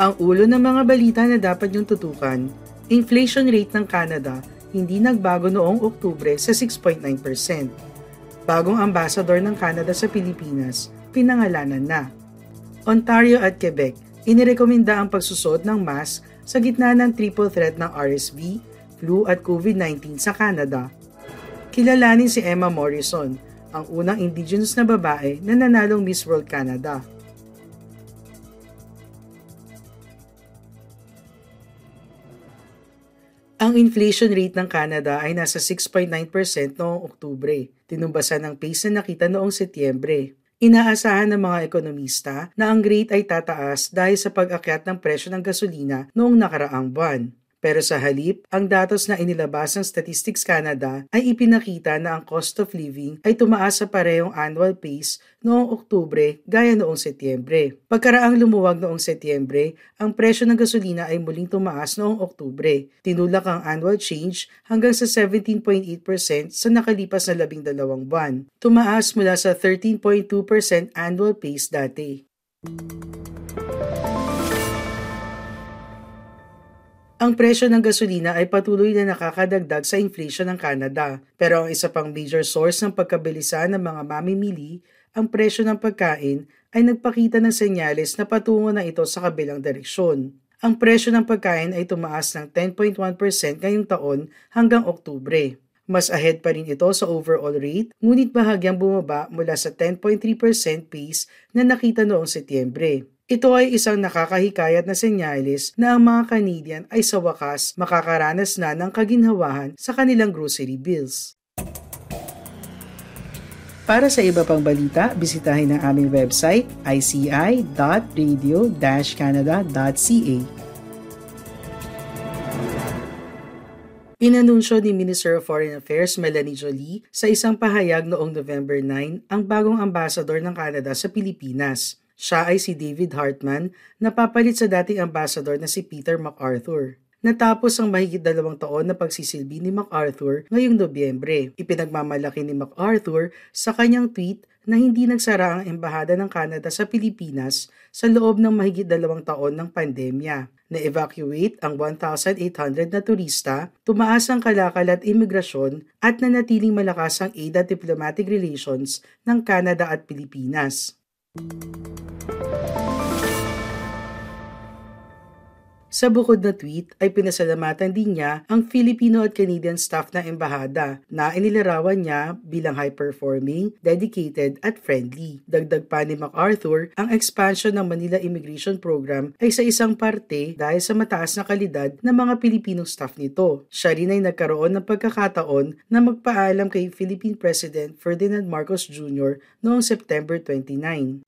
Ang ulo ng mga balita na dapat yung tutukan, inflation rate ng Canada hindi nagbago noong Oktubre sa 6.9%. Bagong ambassador ng Canada sa Pilipinas, pinangalanan na. Ontario at Quebec, inirekomenda ang pagsusot ng mask sa gitna ng triple threat ng RSV, flu at COVID-19 sa Canada. Kilalanin si Emma Morrison, ang unang indigenous na babae na nanalong Miss World Canada. Ang inflation rate ng Canada ay nasa 6.9% noong Oktubre, tinumbasan ng pace na nakita noong Setyembre. Inaasahan ng mga ekonomista na ang rate ay tataas dahil sa pag-akyat ng presyo ng gasolina noong nakaraang buwan. Pero sa halip, ang datos na inilabas ng Statistics Canada ay ipinakita na ang cost of living ay tumaas sa parehong annual pace noong Oktubre gaya noong Setyembre. Pagkaraang lumuwag noong Setyembre, ang presyo ng gasolina ay muling tumaas noong Oktubre. Tinulak ang annual change hanggang sa 17.8% sa nakalipas na labing dalawang buwan. Tumaas mula sa 13.2% annual pace dati. Ang presyo ng gasolina ay patuloy na nakakadagdag sa inflation ng Canada. Pero ang isa pang major source ng pagkabilisan ng mga mamimili, ang presyo ng pagkain, ay nagpakita ng senyales na patungo na ito sa kabilang direksyon. Ang presyo ng pagkain ay tumaas ng 10.1% ngayong taon hanggang Oktubre. Mas ahead pa rin ito sa overall rate, ngunit bahagyang bumaba mula sa 10.3% pace na nakita noong Setyembre. Ito ay isang nakakahikayat na senyales na ang mga Canadian ay sa wakas makakaranas na ng kaginhawahan sa kanilang grocery bills. Para sa iba pang balita, bisitahin ang aming website ici.radio-canada.ca. Inanunsyo ni Minister of Foreign Affairs Melanie Jolie sa isang pahayag noong November 9 ang bagong ambassador ng Canada sa Pilipinas. Siya ay si David Hartman na papalit sa dating ambassador na si Peter MacArthur. Natapos ang mahigit dalawang taon na pagsisilbi ni MacArthur ngayong Nobyembre. Ipinagmamalaki ni MacArthur sa kanyang tweet na hindi nagsara ang embahada ng Canada sa Pilipinas sa loob ng mahigit dalawang taon ng pandemya. Na-evacuate ang 1,800 na turista, tumaas ang kalakal at imigrasyon at nanatiling malakas ang aid at diplomatic relations ng Canada at Pilipinas. Thank you. Sa bukod na tweet ay pinasalamatan din niya ang Filipino at Canadian staff ng embahada na inilarawan niya bilang high-performing, dedicated at friendly. Dagdag pa ni MacArthur, ang expansion ng Manila Immigration Program ay sa isang parte dahil sa mataas na kalidad ng mga Pilipinong staff nito. Siya rin ay nagkaroon ng pagkakataon na magpaalam kay Philippine President Ferdinand Marcos Jr. noong September 29.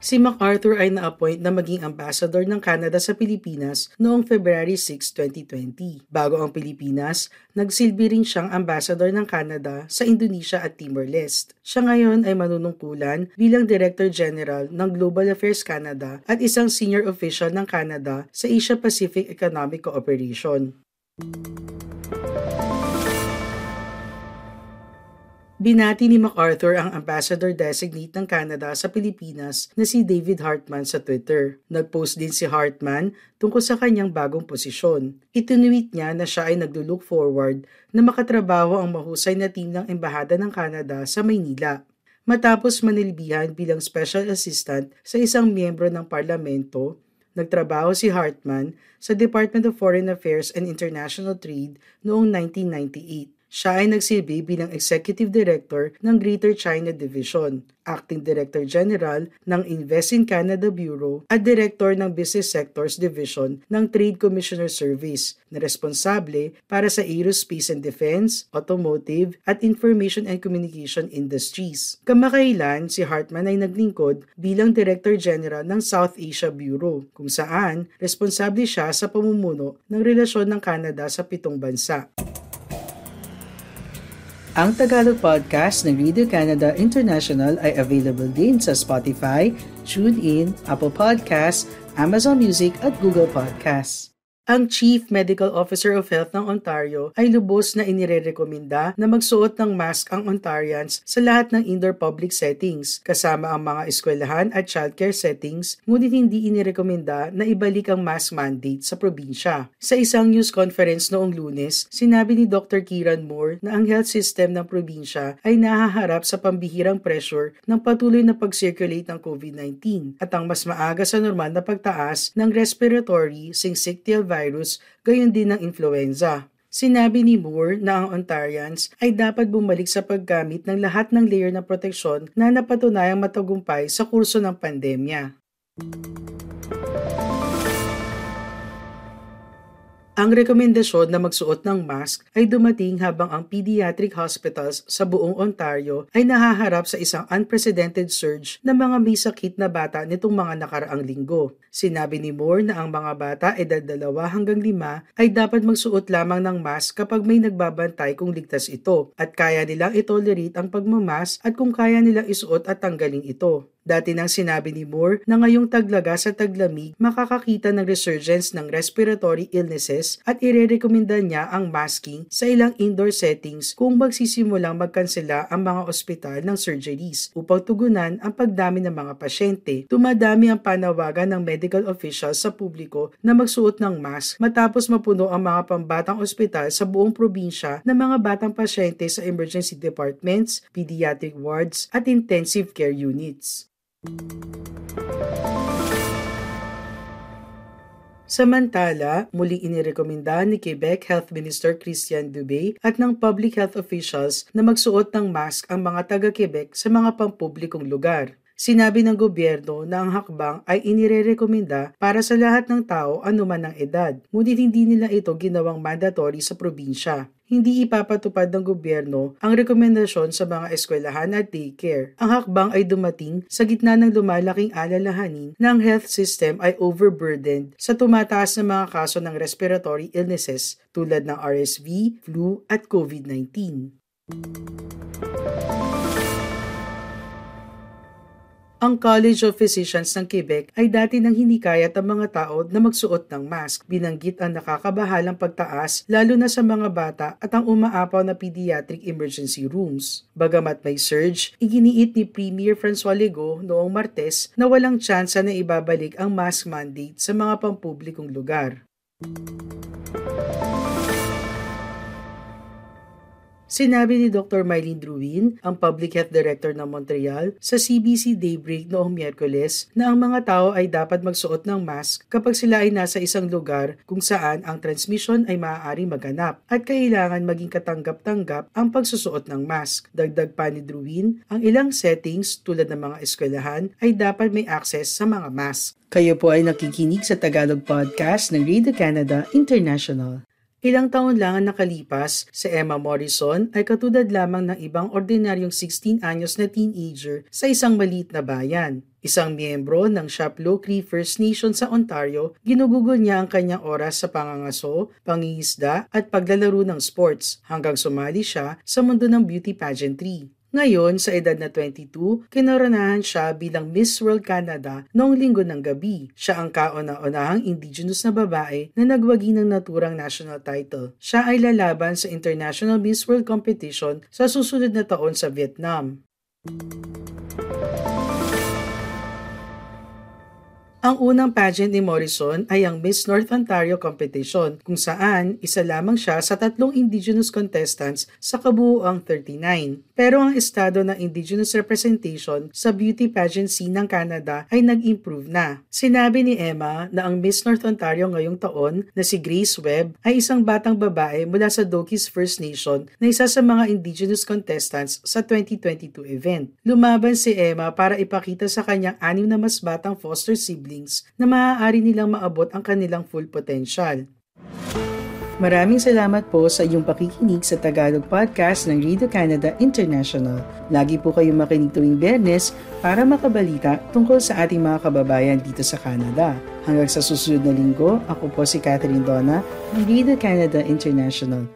Si MacArthur ay na-appoint na maging ambassador ng Canada sa Pilipinas noong February 6, 2020. Bago ang Pilipinas, nagsilbi rin siyang ambassador ng Canada sa Indonesia at Timor-Leste. Siya ngayon ay manunungkulan bilang Director General ng Global Affairs Canada at isang senior official ng Canada sa Asia-Pacific Economic Cooperation. Binati ni MacArthur ang ambassador-designate ng Canada sa Pilipinas na si David Hartman sa Twitter. Nag-post din si Hartman tungkol sa kanyang bagong posisyon. Itinuit niya na siya ay naglulook forward na makatrabaho ang mahusay na team ng Embahada ng Canada sa Maynila. Matapos manilbihan bilang special assistant sa isang miyembro ng parlamento, nagtrabaho si Hartman sa Department of Foreign Affairs and International Trade noong 1998 Siya ay nagsilbi bilang Executive Director ng Greater China Division, Acting Director General ng Invest in Canada Bureau at Director ng Business Sectors Division ng Trade Commissioner Service na responsable para sa aerospace and defense, automotive at information and communication industries. Kamakailan, si Hartman ay naglingkod bilang Director General ng South Asia Bureau kung saan responsable siya sa pamumuno ng relasyon ng Canada sa pitong bansa. Ang Tagalog podcast ng Radio Canada International ay available din sa Spotify, TuneIn, Apple Podcasts, Amazon Music at Google Podcasts. Ang Chief Medical Officer of Health ng Ontario ay lubos na inirerekomenda na magsuot ng mask ang Ontarians sa lahat ng indoor public settings, kasama ang mga eskwelahan at childcare settings, ngunit hindi inirekomenda na ibalik ang mask mandate sa probinsya. Sa isang news conference noong lunes, sinabi ni Dr. Kieran Moore na ang health system ng probinsya ay nahaharap sa pambihirang pressure ng patuloy na pag-circulate ng COVID-19 at ang mas maaga sa normal na pagtaas ng respiratory syncytial virus virus, gayon din ng influenza. Sinabi ni Moore na ang Ontarians ay dapat bumalik sa paggamit ng lahat ng layer ng proteksyon na napatunayang matagumpay sa kurso ng pandemya. Ang rekomendasyon na magsuot ng mask ay dumating habang ang pediatric hospitals sa buong Ontario ay nahaharap sa isang unprecedented surge ng mga may sakit na bata nitong mga nakaraang linggo. Sinabi ni Moore na ang mga bata edad dalawa hanggang lima ay dapat magsuot lamang ng mask kapag may nagbabantay kung ligtas ito at kaya nilang itolerate ang pagmamas at kung kaya nilang isuot at tanggalin ito. Dati nang sinabi ni Moore na ngayong taglaga sa taglamig makakakita ng resurgence ng respiratory illnesses at irerekomenda niya ang masking sa ilang indoor settings kung magsisimulang magkansela ang mga ospital ng surgeries upang tugunan ang pagdami ng mga pasyente. Tumadami ang panawagan ng medical officials sa publiko na magsuot ng mask matapos mapuno ang mga pambatang ospital sa buong probinsya ng mga batang pasyente sa emergency departments, pediatric wards at intensive care units. Samantala, muli inirekomenda ni Quebec Health Minister Christian Dubé at ng public health officials na magsuot ng mask ang mga taga-Quebec sa mga pampublikong lugar. Sinabi ng gobyerno na ang hakbang ay inirerekomenda para sa lahat ng tao anuman ang edad, ngunit hindi nila ito ginawang mandatory sa probinsya hindi ipapatupad ng gobyerno ang rekomendasyon sa mga eskwelahan at daycare. Ang hakbang ay dumating sa gitna ng lumalaking alalahanin na ang health system ay overburdened sa tumataas na mga kaso ng respiratory illnesses tulad ng RSV, flu at COVID-19. Ang College of Physicians ng Quebec ay dati nang hinikayat ang mga tao na magsuot ng mask. Binanggit ang nakakabahalang pagtaas lalo na sa mga bata at ang umaapaw na pediatric emergency rooms. Bagamat may surge, iginiit ni Premier François Legault noong Martes na walang tsansa na ibabalik ang mask mandate sa mga pampublikong lugar. Sinabi ni Dr. Mylene Druin, ang Public Health Director ng Montreal, sa CBC Daybreak noong Miyerkules na ang mga tao ay dapat magsuot ng mask kapag sila ay nasa isang lugar kung saan ang transmission ay maaaring maganap at kailangan maging katanggap-tanggap ang pagsusuot ng mask. Dagdag pa ni Druin, ang ilang settings tulad ng mga eskwelahan ay dapat may access sa mga mask. Kayo po ay nakikinig sa Tagalog Podcast ng Radio Canada International. Ilang taon lang ang nakalipas, si Emma Morrison ay katulad lamang ng ibang ordinaryong 16 anyos na teenager sa isang maliit na bayan. Isang miyembro ng Shaplo Cree First Nation sa Ontario, ginugugol niya ang kanyang oras sa pangangaso, pangingisda at paglalaro ng sports hanggang sumali siya sa mundo ng beauty pageantry. Ngayon, sa edad na 22, kinoronahan siya bilang Miss World Canada noong linggo ng gabi. Siya ang kauna-unahang indigenous na babae na nagwagi ng naturang national title. Siya ay lalaban sa International Miss World Competition sa susunod na taon sa Vietnam. Ang unang pageant ni Morrison ay ang Miss North Ontario competition kung saan isa lamang siya sa tatlong Indigenous contestants sa kabuuang 39. Pero ang estado ng Indigenous representation sa beauty pageant scene ng Canada ay nag-improve na. Sinabi ni Emma na ang Miss North Ontario ngayong taon na si Grace Webb ay isang batang babae mula sa Dokis First Nation na isa sa mga Indigenous contestants sa 2022 event. Lumaban si Emma para ipakita sa kanyang anim na mas batang foster sibling siblings na maaari nilang maabot ang kanilang full potential. Maraming salamat po sa iyong pakikinig sa Tagalog Podcast ng Radio Canada International. Lagi po kayong makinig tuwing Bernes para makabalita tungkol sa ating mga kababayan dito sa Canada. Hanggang sa susunod na linggo, ako po si Catherine Donna ng Radio Canada International.